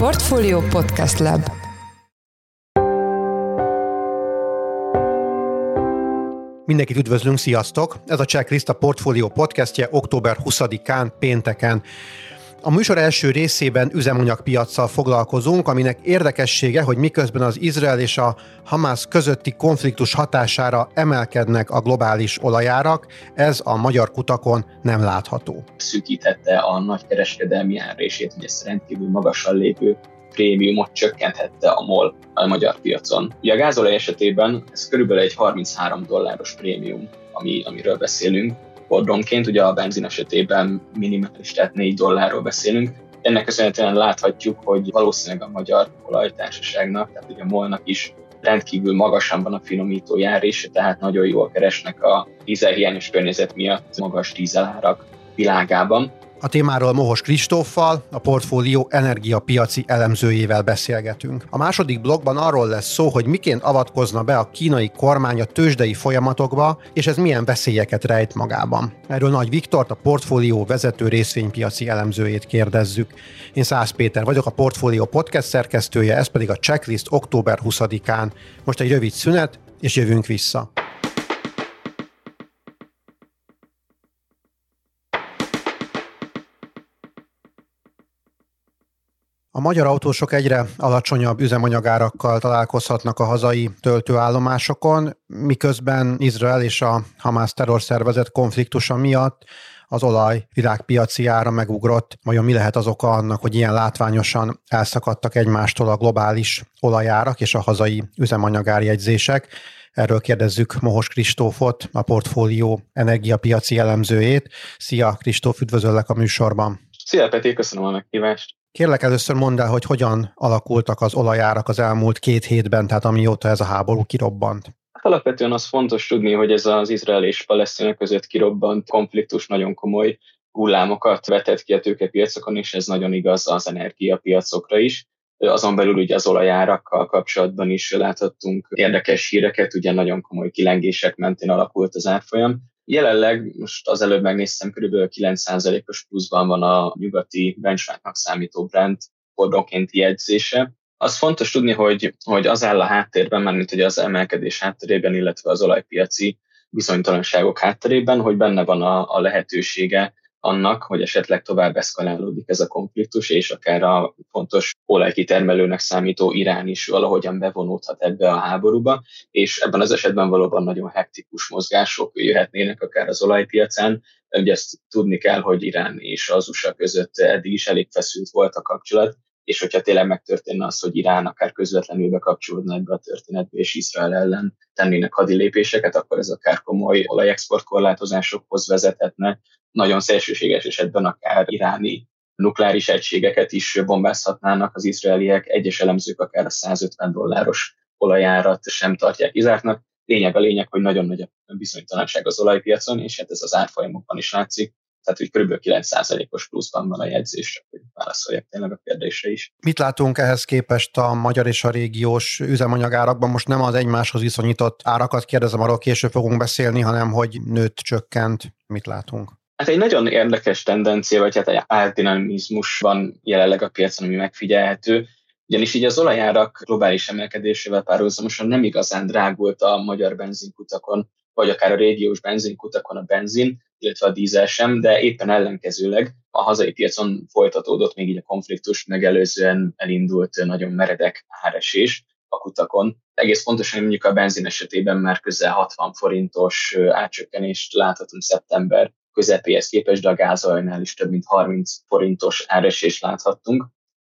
Portfolio Podcast Lab Mindenkit üdvözlünk, sziasztok! Ez a Checklist a Portfolio podcastje október 20-án pénteken. A műsor első részében üzemanyagpiacsal foglalkozunk, aminek érdekessége, hogy miközben az Izrael és a Hamas közötti konfliktus hatására emelkednek a globális olajárak, ez a magyar kutakon nem látható. Szűkítette a nagykereskedelmi árrését, hogy ez rendkívül magasan lévő prémiumot csökkenthette a MOL a magyar piacon. Ugye a gázolaj esetében ez körülbelül egy 33 dolláros prémium, ami, amiről beszélünk, hordonként, ugye a benzin esetében minimális, tehát 4 dollárról beszélünk. Ennek köszönhetően láthatjuk, hogy valószínűleg a magyar olajtársaságnak, tehát ugye a molnak is rendkívül magasan van a finomító járése, tehát nagyon jól keresnek a dízelhiányos környezet miatt magas dízelárak világában. A témáról Mohos Kristóffal, a portfólió energiapiaci elemzőjével beszélgetünk. A második blogban arról lesz szó, hogy miként avatkozna be a kínai kormány a tőzsdei folyamatokba, és ez milyen veszélyeket rejt magában. Erről Nagy Viktort, a portfólió vezető részvénypiaci elemzőjét kérdezzük. Én Szász Péter vagyok, a Portfólió podcast szerkesztője, ez pedig a checklist október 20-án. Most egy rövid szünet, és jövünk vissza. A magyar autósok egyre alacsonyabb üzemanyagárakkal találkozhatnak a hazai töltőállomásokon, miközben Izrael és a Hamász terrorszervezet konfliktusa miatt az olaj világpiaci ára megugrott. Vajon mi lehet az oka annak, hogy ilyen látványosan elszakadtak egymástól a globális olajárak és a hazai üzemanyagárjegyzések? Erről kérdezzük Mohos Kristófot, a portfólió energiapiaci elemzőjét. Szia Kristóf, üdvözöllek a műsorban! Szia Peti, köszönöm a meghívást! Kérlek először mondd el, hogy hogyan alakultak az olajárak az elmúlt két hétben, tehát amióta ez a háború kirobbant. Hát alapvetően az fontos tudni, hogy ez az Izrael és Palesztina között kirobbant konfliktus nagyon komoly hullámokat vetett ki a tőkepiacokon, és ez nagyon igaz az energiapiacokra is. Azon belül ugye az olajárakkal kapcsolatban is láthattunk érdekes híreket, ugye nagyon komoly kilengések mentén alakult az árfolyam. Jelenleg most az előbb megnéztem, kb. 9%-os pluszban van a nyugati benchmarknak számító brand fordonkénti jegyzése. Az fontos tudni, hogy, hogy az áll a háttérben, mert hogy az emelkedés hátterében, illetve az olajpiaci bizonytalanságok hátterében, hogy benne van a, a lehetősége annak, hogy esetleg tovább eszkalálódik ez a konfliktus, és akár a fontos olajkitermelőnek számító Irán is valahogyan bevonódhat ebbe a háborúba, és ebben az esetben valóban nagyon hektikus mozgások jöhetnének akár az olajpiacán. Ugye ezt tudni kell, hogy Irán és az USA között eddig is elég feszült volt a kapcsolat, és hogyha tényleg megtörténne az, hogy Irán akár közvetlenül bekapcsolódna ebbe a történetbe, és Izrael ellen tennének hadilépéseket, akkor ez akár komoly olajexport korlátozásokhoz vezethetne, nagyon szélsőséges esetben akár iráni nukleáris egységeket is bombázhatnának az izraeliek, egyes elemzők akár a 150 dolláros olajárat sem tartják kizártnak. Lényeg a lényeg, hogy nagyon nagy a bizonytalanság az olajpiacon, és hát ez az árfolyamokban is látszik, tehát hogy kb. 9%-os pluszban van a jegyzés, hogy válaszoljak tényleg a kérdésre is. Mit látunk ehhez képest a magyar és a régiós üzemanyagárakban? Most nem az egymáshoz viszonyított árakat kérdezem, arról később fogunk beszélni, hanem hogy nőtt, csökkent, mit látunk? Hát egy nagyon érdekes tendencia, vagy hát egy átdinamizmus van jelenleg a piacon, ami megfigyelhető, ugyanis így az olajárak globális emelkedésével párhuzamosan nem igazán drágult a magyar benzinkutakon, vagy akár a régiós benzinkutakon a benzin, illetve a dízel sem, de éppen ellenkezőleg a hazai piacon folytatódott még így a konfliktus megelőzően elindult nagyon meredek áresés a kutakon. Egész pontosan mondjuk a benzin esetében már közel 60 forintos átcsökkenést láthatunk szeptember közepéhez képest, de a gázolajnál is több mint 30 forintos áresést láthattunk.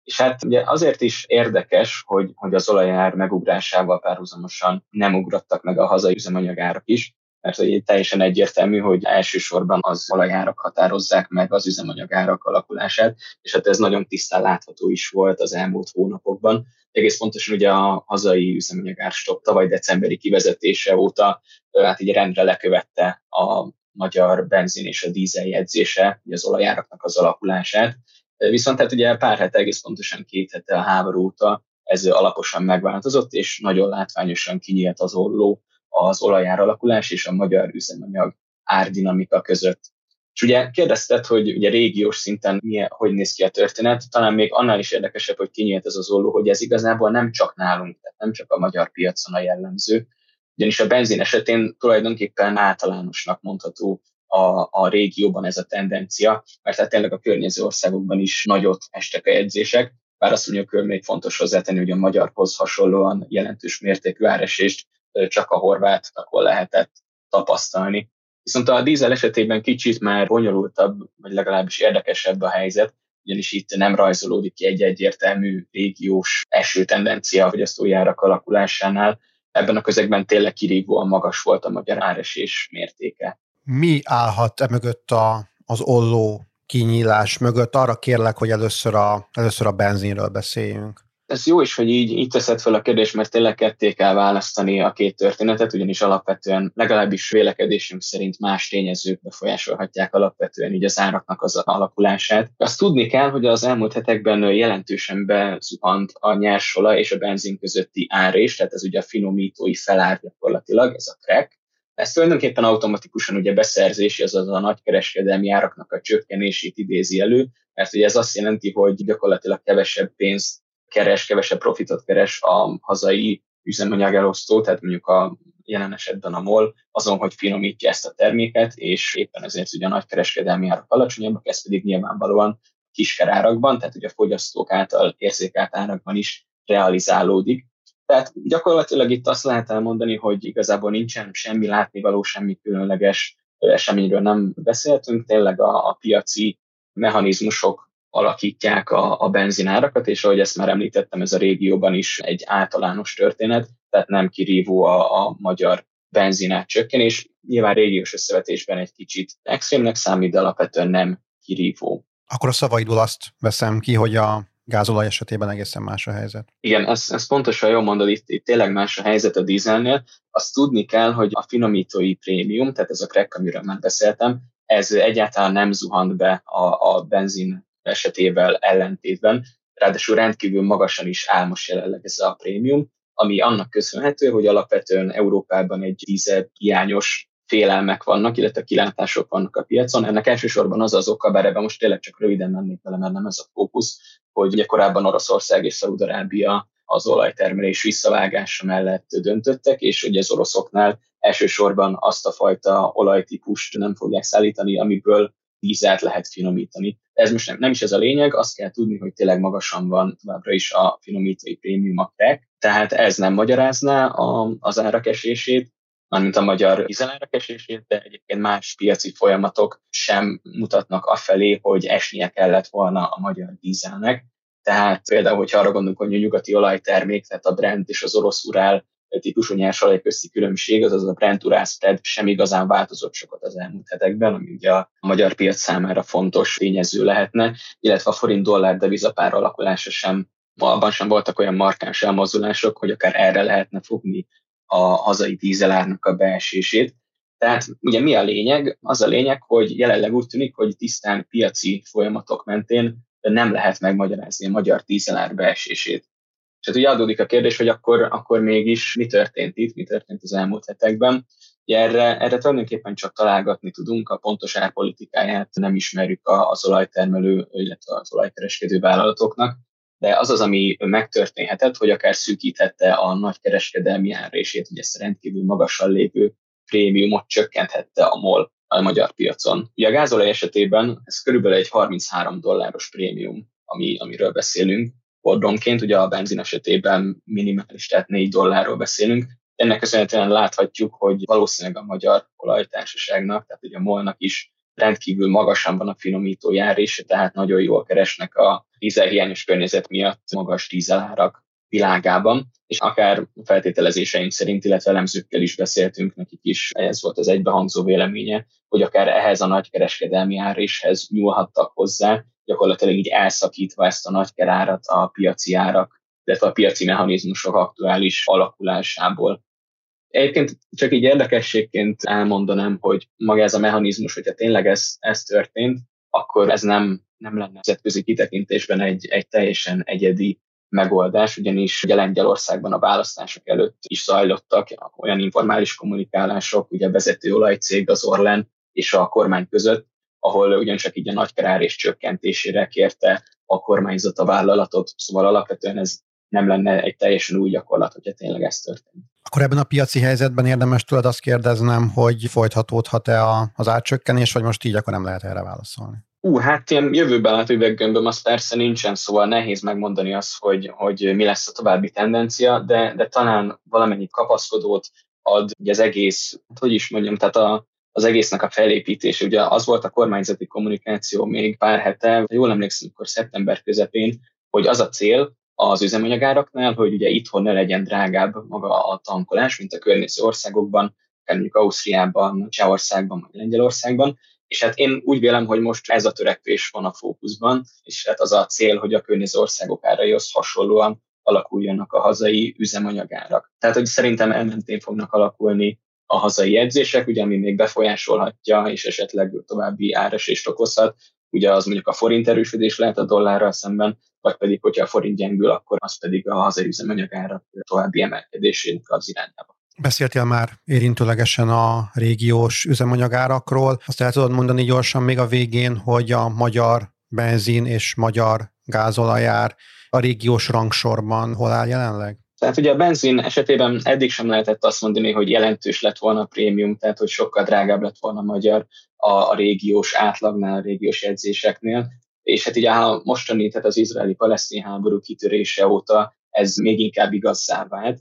És hát ugye azért is érdekes, hogy, hogy az olajár megugrásával párhuzamosan nem ugrottak meg a hazai üzemanyagárak is, mert hogy teljesen egyértelmű, hogy elsősorban az olajárak határozzák meg az üzemanyagárak alakulását, és hát ez nagyon tisztán látható is volt az elmúlt hónapokban. Egész pontosan ugye a hazai üzemanyagárstop tavaly decemberi kivezetése óta hát így rendre lekövette a magyar benzin és a dízel jegyzése, az olajáraknak az alakulását. Viszont hát ugye pár hete, egész pontosan két hete a háború óta ez alaposan megváltozott, és nagyon látványosan kinyílt az olló az olajár alakulás és a magyar üzemanyag árdinamika között. És ugye kérdezted, hogy ugye régiós szinten milyen, hogy néz ki a történet, talán még annál is érdekesebb, hogy kinyílt ez az olló, hogy ez igazából nem csak nálunk, tehát nem csak a magyar piacon a jellemző, ugyanis a benzin esetén tulajdonképpen általánosnak mondható a, a régióban ez a tendencia, mert hát tényleg a környező országokban is nagyot estek a jegyzések, bár azt mondjuk, hogy még fontos hozzátenni, hogy a magyarhoz hasonlóan jelentős mértékű áresést csak a horvátokon lehetett tapasztalni. Viszont a dízel esetében kicsit már bonyolultabb, vagy legalábbis érdekesebb a helyzet, ugyanis itt nem rajzolódik ki egy egyértelmű régiós eső tendencia a fogyasztójárak alakulásánál. Ebben a közegben tényleg kirívóan magas volt a magyar áresés mértéke. Mi állhat e mögött a, az olló kinyílás mögött? Arra kérlek, hogy először a, először a benzinről beszéljünk ez jó is, hogy így, így teszed fel a kérdést, mert tényleg ketté kell választani a két történetet, ugyanis alapvetően legalábbis vélekedésünk szerint más tényezők befolyásolhatják alapvetően így az áraknak az alakulását. Azt tudni kell, hogy az elmúlt hetekben jelentősen bezuhant a nyersola és a benzin közötti árés, tehát ez ugye a finomítói felár gyakorlatilag, ez a crack, ez tulajdonképpen automatikusan ugye beszerzési, azaz a nagykereskedelmi áraknak a csökkenését idézi elő, mert ugye ez azt jelenti, hogy gyakorlatilag kevesebb pénzt keres, kevesebb profitot keres a hazai üzemanyag elosztó, tehát mondjuk a jelen esetben a MOL, azon, hogy finomítja ezt a terméket, és éppen ezért ugye a nagykereskedelmi árak alacsonyabbak, ez pedig nyilvánvalóan kiskerárakban, tehát ugye a fogyasztók által érzékelt árakban is realizálódik. Tehát gyakorlatilag itt azt lehet elmondani, hogy igazából nincsen semmi látnivaló, semmi különleges eseményről nem beszéltünk, tényleg a, a piaci mechanizmusok alakítják a, a benzinárakat, és ahogy ezt már említettem, ez a régióban is egy általános történet, tehát nem kirívó a, a magyar benzinát csökkenés. Nyilván régiós összevetésben egy kicsit extrémnek számít, de alapvetően nem kirívó. Akkor a szavaidból azt veszem ki, hogy a gázolaj esetében egészen más a helyzet. Igen, ez, ez pontosan jól mondod, itt, itt tényleg más a helyzet a dízelnél. Azt tudni kell, hogy a finomítói prémium, tehát ez a crack, amiről már beszéltem, ez egyáltalán nem zuhant be a, a benzin esetével ellentétben, ráadásul rendkívül magasan is álmos jelenleg ez a prémium, ami annak köszönhető, hogy alapvetően Európában egy dízel hiányos félelmek vannak, illetve kilátások vannak a piacon. Ennek elsősorban az az oka, bár ebben most tényleg csak röviden mennék vele, mert nem ez a fókusz, hogy ugye korábban Oroszország és Szaúd-Arábia az olajtermelés visszavágása mellett döntöttek, és hogy az oroszoknál elsősorban azt a fajta olajtípust nem fogják szállítani, amiből vízet lehet finomítani. Ez most nem, nem is ez a lényeg, azt kell tudni, hogy tényleg magasan van továbbra is a finomítói prémium a tehát ez nem magyarázná a, az árak esését, mármint a magyar dízelárak esését, de egyébként más piaci folyamatok sem mutatnak afelé, hogy esnie kellett volna a magyar dízelnek. Tehát például, hogyha arra gondolunk, hogy a nyugati olajtermék, tehát a Brent és az orosz urál típusú nyersolaj közti különbség, azaz a Brent spread sem igazán változott sokat az elmúlt hetekben, ami ugye a magyar piac számára fontos tényező lehetne, illetve a forint dollár devizapár alakulása sem, abban sem voltak olyan markáns elmozdulások, hogy akár erre lehetne fogni a hazai dízelárnak a beesését. Tehát ugye mi a lényeg? Az a lényeg, hogy jelenleg úgy tűnik, hogy tisztán piaci folyamatok mentén nem lehet megmagyarázni a magyar dízelár beesését. És hát ugye adódik a kérdés, hogy akkor, akkor mégis mi történt itt, mi történt az elmúlt hetekben. Ugye erre, erre tulajdonképpen csak találgatni tudunk, a pontos árpolitikáját nem ismerjük az olajtermelő, illetve az olajkereskedő vállalatoknak, de az az, ami megtörténhetett, hogy akár szűkíthette a nagy kereskedelmi árését, hogy ezt rendkívül magasan lévő prémiumot csökkenthette a MOL a magyar piacon. Ugye a gázolaj esetében ez körülbelül egy 33 dolláros prémium, ami, amiről beszélünk, hordonként, ugye a benzin esetében minimális, tehát 4 dollárról beszélünk. Ennek köszönhetően láthatjuk, hogy valószínűleg a magyar olajtársaságnak, tehát ugye a molnak is rendkívül magasan van a finomító járése, tehát nagyon jól keresnek a dízelhiányos környezet miatt magas dízelárak világában, és akár feltételezéseink szerint, illetve elemzőkkel is beszéltünk, nekik is ez volt az egybehangzó véleménye, hogy akár ehhez a nagykereskedelmi áréshez nyúlhattak hozzá, gyakorlatilag így elszakítva ezt a nagy kerárat a piaci árak, illetve a piaci mechanizmusok aktuális alakulásából. Egyébként csak így érdekességként elmondanám, hogy maga ez a mechanizmus, hogyha tényleg ez, ez történt, akkor ez nem, nem lenne nemzetközi kitekintésben egy, egy teljesen egyedi megoldás, ugyanis ugye Lengyelországban a választások előtt is zajlottak olyan informális kommunikálások, ugye a vezető olajcég, az Orlen és a kormány között, ahol ugyancsak így a nagykerár és csökkentésére kérte a kormányzat a vállalatot, szóval alapvetően ez nem lenne egy teljesen új gyakorlat, hogyha tényleg ez történik. Akkor ebben a piaci helyzetben érdemes tőled azt kérdeznem, hogy folytatódhat-e az átcsökkenés, vagy most így akkor nem lehet erre válaszolni? Ú, hát ilyen jövőben látó üveggömböm az persze nincsen, szóval nehéz megmondani azt, hogy, hogy mi lesz a további tendencia, de, de talán valamennyi kapaszkodót ad ugye az egész, hát hogy is mondjam, tehát a, az egésznek a felépítés. Ugye az volt a kormányzati kommunikáció még pár hete, jól emlékszem, akkor szeptember közepén, hogy az a cél az üzemanyagáraknál, hogy ugye itthon ne legyen drágább maga a tankolás, mint a környező országokban, mondjuk Ausztriában, Csehországban, vagy Lengyelországban, és hát én úgy vélem, hogy most ez a törekvés van a fókuszban, és hát az a cél, hogy a környező országok áraihoz hasonlóan alakuljanak a hazai üzemanyagárak. Tehát, hogy szerintem elmentén fognak alakulni a hazai edzések, ugye, ami még befolyásolhatja, és esetleg további áresést okozhat, ugye az mondjuk a forint erősödés lehet a dollárral szemben, vagy pedig, hogyha a forint gyengül, akkor az pedig a hazai üzemanyagárak további emelkedésének az irányába. Beszéltél már érintőlegesen a régiós üzemanyagárakról. Azt el tudod mondani gyorsan még a végén, hogy a magyar benzin és magyar gázolajár a régiós rangsorban hol áll jelenleg? Tehát ugye a benzin esetében eddig sem lehetett azt mondani, hogy jelentős lett volna a prémium, tehát hogy sokkal drágább lett volna a magyar a, a régiós átlagnál, a régiós edzéseknél. És hát ugye a mostani, tehát az izraeli-palesztin háború kitörése óta ez még inkább igazzá vált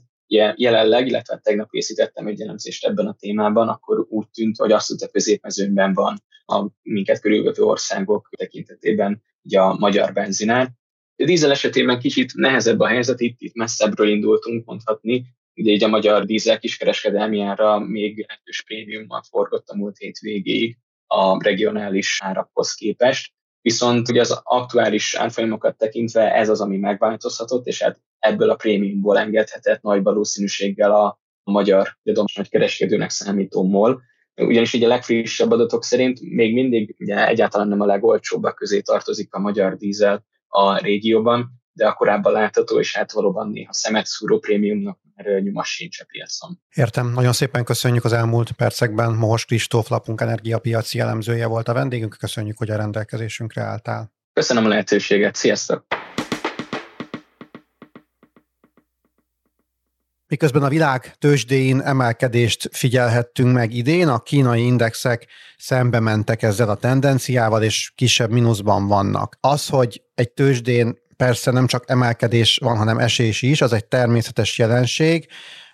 jelenleg, illetve tegnap készítettem egy elemzést ebben a témában, akkor úgy tűnt, hogy azt a középmezőnyben van a minket körülvevő országok tekintetében ugye a magyar benzinál. A dízel esetében kicsit nehezebb a helyzet, itt, itt messzebbről indultunk mondhatni, ugye így a magyar dízel kiskereskedelmi ára még jelentős prémiummal forgott a múlt hét végéig a regionális árakhoz képest. Viszont ugye az aktuális árfolyamokat tekintve ez az, ami megváltozhatott, és hát ebből a prémiumból engedhetett nagy valószínűséggel a, magyar gyadomos nagy kereskedőnek számító MOL. Ugyanis ugye a legfrissebb adatok szerint még mindig ugye egyáltalán nem a legolcsóbbak közé tartozik a magyar dízel a régióban, de a korábban látható, és hát valóban néha szemet szúró prémiumnak már nyoma sincs a piacon. Értem. Nagyon szépen köszönjük az elmúlt percekben. Mohos Kristóf lapunk energiapiaci elemzője volt a vendégünk. Köszönjük, hogy a rendelkezésünkre álltál. Köszönöm a lehetőséget. Sziasztok! Miközben a világ tőzsdéin emelkedést figyelhettünk meg idén, a kínai indexek szembe mentek ezzel a tendenciával, és kisebb mínuszban vannak. Az, hogy egy tőzsdén persze nem csak emelkedés van, hanem esés is, az egy természetes jelenség,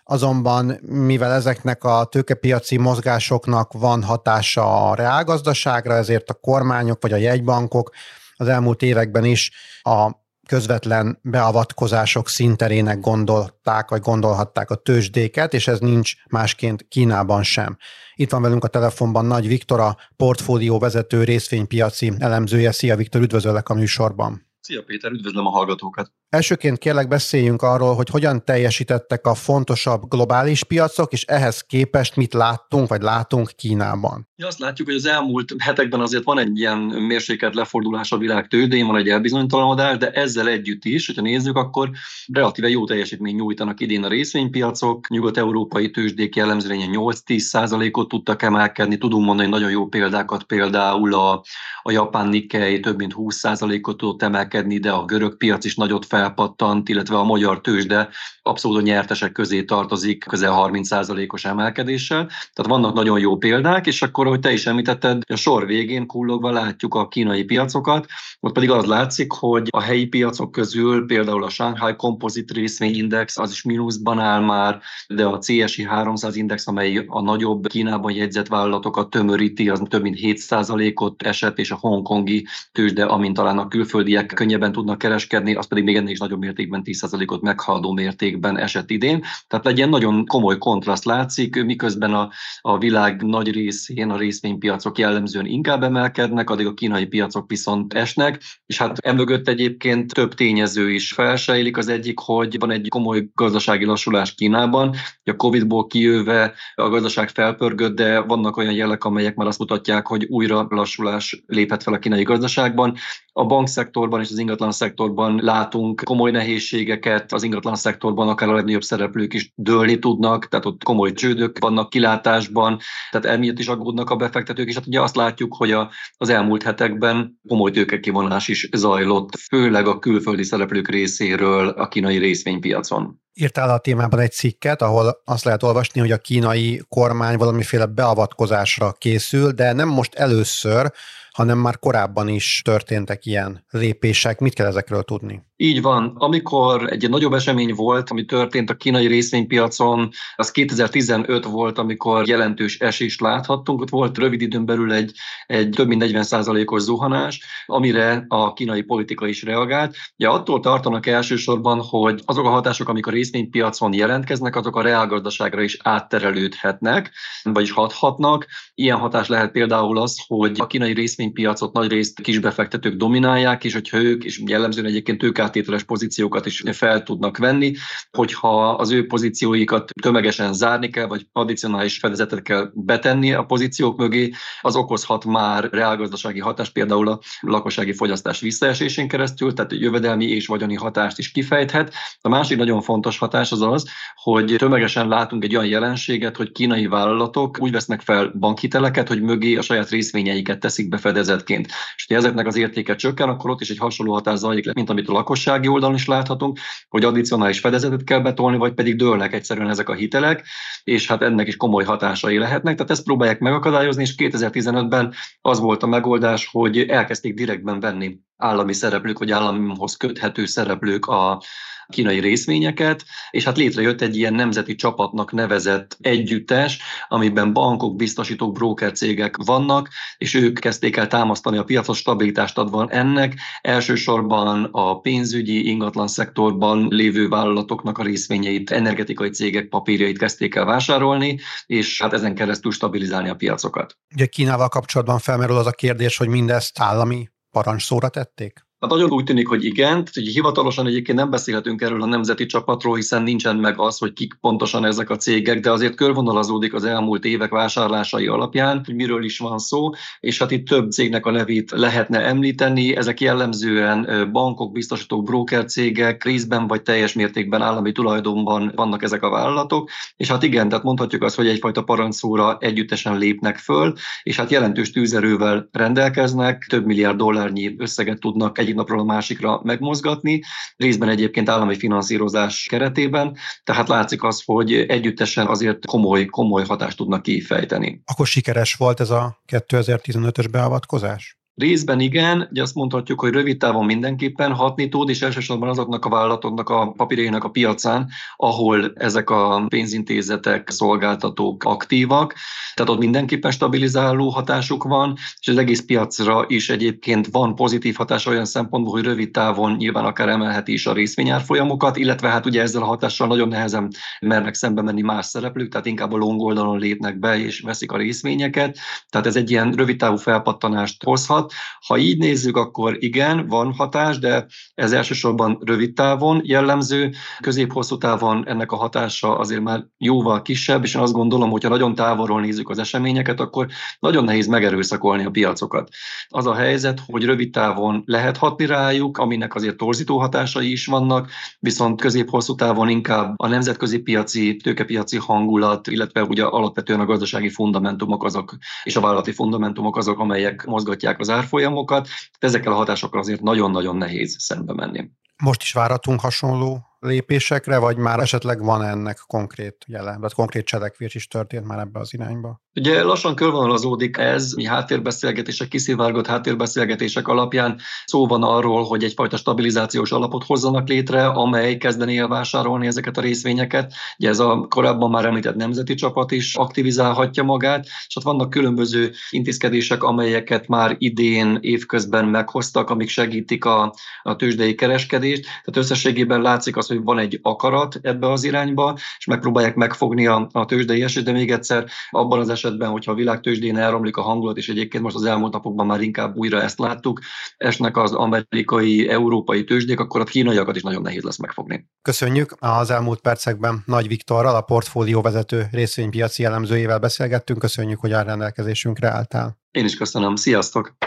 azonban mivel ezeknek a tőkepiaci mozgásoknak van hatása a reálgazdaságra, ezért a kormányok vagy a jegybankok az elmúlt években is a közvetlen beavatkozások szinterének gondolták, vagy gondolhatták a tőzsdéket, és ez nincs másként Kínában sem. Itt van velünk a telefonban Nagy Viktor, a portfólió vezető részvénypiaci elemzője. Szia Viktor, üdvözöllek a műsorban! Szia Péter, üdvözlöm a hallgatókat! Elsőként kérlek beszéljünk arról, hogy hogyan teljesítettek a fontosabb globális piacok, és ehhez képest mit láttunk, vagy látunk Kínában. Ja, azt látjuk, hogy az elmúlt hetekben azért van egy ilyen mérsékelt lefordulás a világ tődén, van egy elbizonytalanodás, de ezzel együtt is, hogyha nézzük, akkor relatíve jó teljesítmény nyújtanak idén a részvénypiacok. Nyugat-európai tőzsdék jellemzően 8-10 ot tudtak emelkedni. Tudunk mondani nagyon jó példákat, például a, a japán Nikkei több mint 20 ot tudott emelkedni, de a görög piac is nagyot fel felpattant, illetve a magyar tőzsde abszolút nyertesek közé tartozik közel 30%-os emelkedéssel. Tehát vannak nagyon jó példák, és akkor, hogy te is említetted, a sor végén kullogva látjuk a kínai piacokat, ott pedig az látszik, hogy a helyi piacok közül például a Shanghai Composite Részvényindex az is mínuszban áll már, de a CSI 300 index, amely a nagyobb Kínában jegyzett vállalatokat tömöríti, az több mint 7%-ot esett, és a hongkongi tőzsde, amint talán a külföldiek könnyebben tudnak kereskedni, az pedig még ennél is nagyobb mértékben 10%-ot meghaladó mértékben esett idén. Tehát egy ilyen nagyon komoly kontraszt látszik, miközben a, a világ nagy részén a részvénypiacok jellemzően inkább emelkednek, addig a kínai piacok viszont esnek, és hát emögött egyébként több tényező is felsejlik. Az egyik, hogy van egy komoly gazdasági lassulás Kínában, a Covid-ból kijöve a gazdaság felpörgött, de vannak olyan jelek, amelyek már azt mutatják, hogy újra lassulás léphet fel a kínai gazdaságban. A bankszektorban és az ingatlan szektorban látunk komoly nehézségeket az ingatlan szektorban, akár a legnagyobb szereplők is dőlni tudnak, tehát ott komoly csődök vannak kilátásban, tehát emiatt is aggódnak a befektetők, és hát ugye azt látjuk, hogy a, az elmúlt hetekben komoly tőkekivonás is zajlott, főleg a külföldi szereplők részéről a kínai részvénypiacon. Írtál a témában egy cikket, ahol azt lehet olvasni, hogy a kínai kormány valamiféle beavatkozásra készül, de nem most először, hanem már korábban is történtek ilyen lépések. Mit kell ezekről tudni? Így van. Amikor egy nagyobb esemény volt, ami történt a kínai részvénypiacon, az 2015 volt, amikor jelentős esést láthattunk. Ott volt rövid időn belül egy, egy több mint 40%-os zuhanás, amire a kínai politika is reagált. Ja, attól tartanak elsősorban, hogy azok a hatások, amik a részvénypiacon jelentkeznek, azok a reálgazdaságra is átterelődhetnek, vagyis hathatnak. Ilyen hatás lehet például az, hogy a kínai részvénypiacot nagy részt kisbefektetők dominálják, és hogyha ők, és jellemzően egyébként ők áttételes pozíciókat is fel tudnak venni, hogyha az ő pozícióikat tömegesen zárni kell, vagy addicionális fedezetet kell betenni a pozíciók mögé, az okozhat már reálgazdasági hatást, például a lakossági fogyasztás visszaesésén keresztül, tehát jövedelmi és vagyoni hatást is kifejthet. A másik nagyon fontos hatás az az, hogy tömegesen látunk egy olyan jelenséget, hogy kínai vállalatok úgy vesznek fel bankhiteleket, hogy mögé a saját részvényeiket teszik be fedezetként. És ha ezeknek az értéke csökken, akkor ott is egy hasonló hatás zajlik, mint amit a lakos lakossági oldalon is láthatunk, hogy addicionális fedezetet kell betolni, vagy pedig dőlnek egyszerűen ezek a hitelek, és hát ennek is komoly hatásai lehetnek. Tehát ezt próbálják megakadályozni, és 2015-ben az volt a megoldás, hogy elkezdték direktben venni állami szereplők, vagy államhoz köthető szereplők a kínai részvényeket, és hát létrejött egy ilyen nemzeti csapatnak nevezett együttes, amiben bankok, biztosítók, broker cégek vannak, és ők kezdték el támasztani a piacot, stabilitást adva ennek. Elsősorban a pénzügyi, ingatlan szektorban lévő vállalatoknak a részvényeit, energetikai cégek papírjait kezdték el vásárolni, és hát ezen keresztül stabilizálni a piacokat. Ugye Kínával kapcsolatban felmerül az a kérdés, hogy mindezt állami parancsóra tették? Hát nagyon úgy tűnik, hogy igen. hogy hivatalosan egyébként nem beszélhetünk erről a nemzeti csapatról, hiszen nincsen meg az, hogy kik pontosan ezek a cégek, de azért körvonalazódik az elmúlt évek vásárlásai alapján, hogy miről is van szó, és hát itt több cégnek a nevét lehetne említeni. Ezek jellemzően bankok, biztosítók, broker cégek, részben vagy teljes mértékben állami tulajdonban vannak ezek a vállalatok, és hát igen, tehát mondhatjuk azt, hogy egyfajta parancsszóra együttesen lépnek föl, és hát jelentős tűzerővel rendelkeznek, több milliárd dollárnyi összeget tudnak egy egyik napról a másikra megmozgatni, részben egyébként állami finanszírozás keretében, tehát látszik az, hogy együttesen azért komoly, komoly hatást tudnak kifejteni. Akkor sikeres volt ez a 2015-ös beavatkozás? Részben igen, ugye azt mondhatjuk, hogy rövid távon mindenképpen hatni tud, és elsősorban azoknak a vállalatoknak a papírjainak a piacán, ahol ezek a pénzintézetek, szolgáltatók aktívak. Tehát ott mindenképpen stabilizáló hatásuk van, és az egész piacra is egyébként van pozitív hatás olyan szempontból, hogy rövid távon nyilván akár emelheti is a részvényárfolyamokat, illetve hát ugye ezzel a hatással nagyon nehezen mernek szembe menni más szereplők, tehát inkább a long oldalon lépnek be és veszik a részvényeket. Tehát ez egy ilyen rövid távú felpattanást hozhat. Ha így nézzük, akkor igen, van hatás, de ez elsősorban rövid távon jellemző, közép-hosszú távon ennek a hatása azért már jóval kisebb, és én azt gondolom, hogyha nagyon távolról nézzük az eseményeket, akkor nagyon nehéz megerőszakolni a piacokat. Az a helyzet, hogy rövid távon lehet hatni rájuk, aminek azért torzító hatásai is vannak, viszont közép-hosszú távon inkább a nemzetközi piaci, tőkepiaci hangulat, illetve ugye alapvetően a gazdasági fundamentumok azok, és a vállalati fundamentumok azok, amelyek mozgatják az árfolyamokat, ezekkel a hatásokkal azért nagyon-nagyon nehéz szembe menni. Most is várhatunk hasonló lépésekre, vagy már esetleg van ennek konkrét jele, vagy konkrét cselekvés is történt már ebbe az irányba? Ugye lassan körvonalazódik ez, mi háttérbeszélgetések, kiszivárgott háttérbeszélgetések alapján szó van arról, hogy egyfajta stabilizációs alapot hozzanak létre, amely kezdené el vásárolni ezeket a részvényeket. Ugye ez a korábban már említett nemzeti csapat is aktivizálhatja magát, és ott vannak különböző intézkedések, amelyeket már idén évközben meghoztak, amik segítik a, a tőzsdei kereskedést. Tehát összességében látszik az, hogy van egy akarat ebbe az irányba, és megpróbálják megfogni a, a tőzsdei esélyt, de még egyszer abban az esetben, hogyha a világ tőzsdén elromlik a hangulat, és egyébként most az elmúlt napokban már inkább újra ezt láttuk, esnek az amerikai, európai tőzsdék, akkor a kínaiakat is nagyon nehéz lesz megfogni. Köszönjük. Az elmúlt percekben Nagy Viktorral, a portfólió vezető részvénypiaci elemzőjével beszélgettünk. Köszönjük, hogy a rendelkezésünkre álltál. Én is köszönöm. Sziasztok!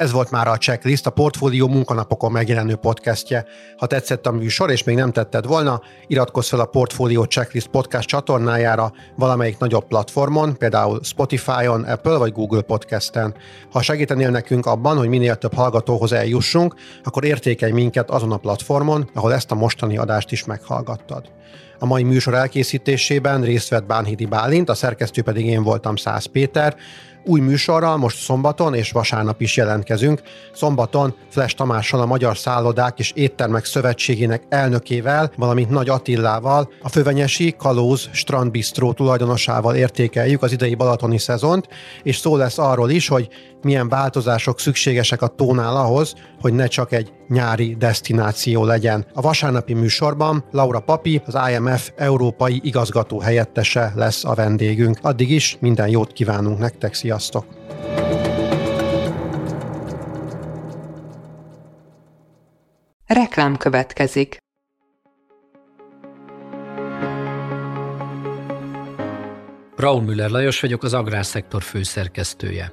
Ez volt már a checklist, a Portfólió munkanapokon megjelenő podcastje. Ha tetszett a műsor, és még nem tetted volna, iratkozz fel a Portfólió Checklist podcast csatornájára valamelyik nagyobb platformon, például Spotify-on, Apple vagy Google Podcasten. Ha segítenél nekünk abban, hogy minél több hallgatóhoz eljussunk, akkor értékelj minket azon a platformon, ahol ezt a mostani adást is meghallgattad. A mai műsor elkészítésében részt vett Bánhidi Bálint, a szerkesztő pedig én voltam Szász Péter. Új műsorral most szombaton és vasárnap is jelentkezünk. Szombaton Flash Tamással a Magyar Szállodák és Éttermek Szövetségének elnökével, valamint Nagy Attillával, a Fővenyesi Kalóz Strandbistró tulajdonosával értékeljük az idei balatoni szezont, és szó lesz arról is, hogy milyen változások szükségesek a tónál ahhoz, hogy ne csak egy nyári destináció legyen. A vasárnapi műsorban Laura Papi, az IMF európai igazgató helyettese lesz a vendégünk. Addig is minden jót kívánunk nektek, sziasztok! Reklám következik. Raúl Müller Lajos vagyok, az Agrárszektor főszerkesztője.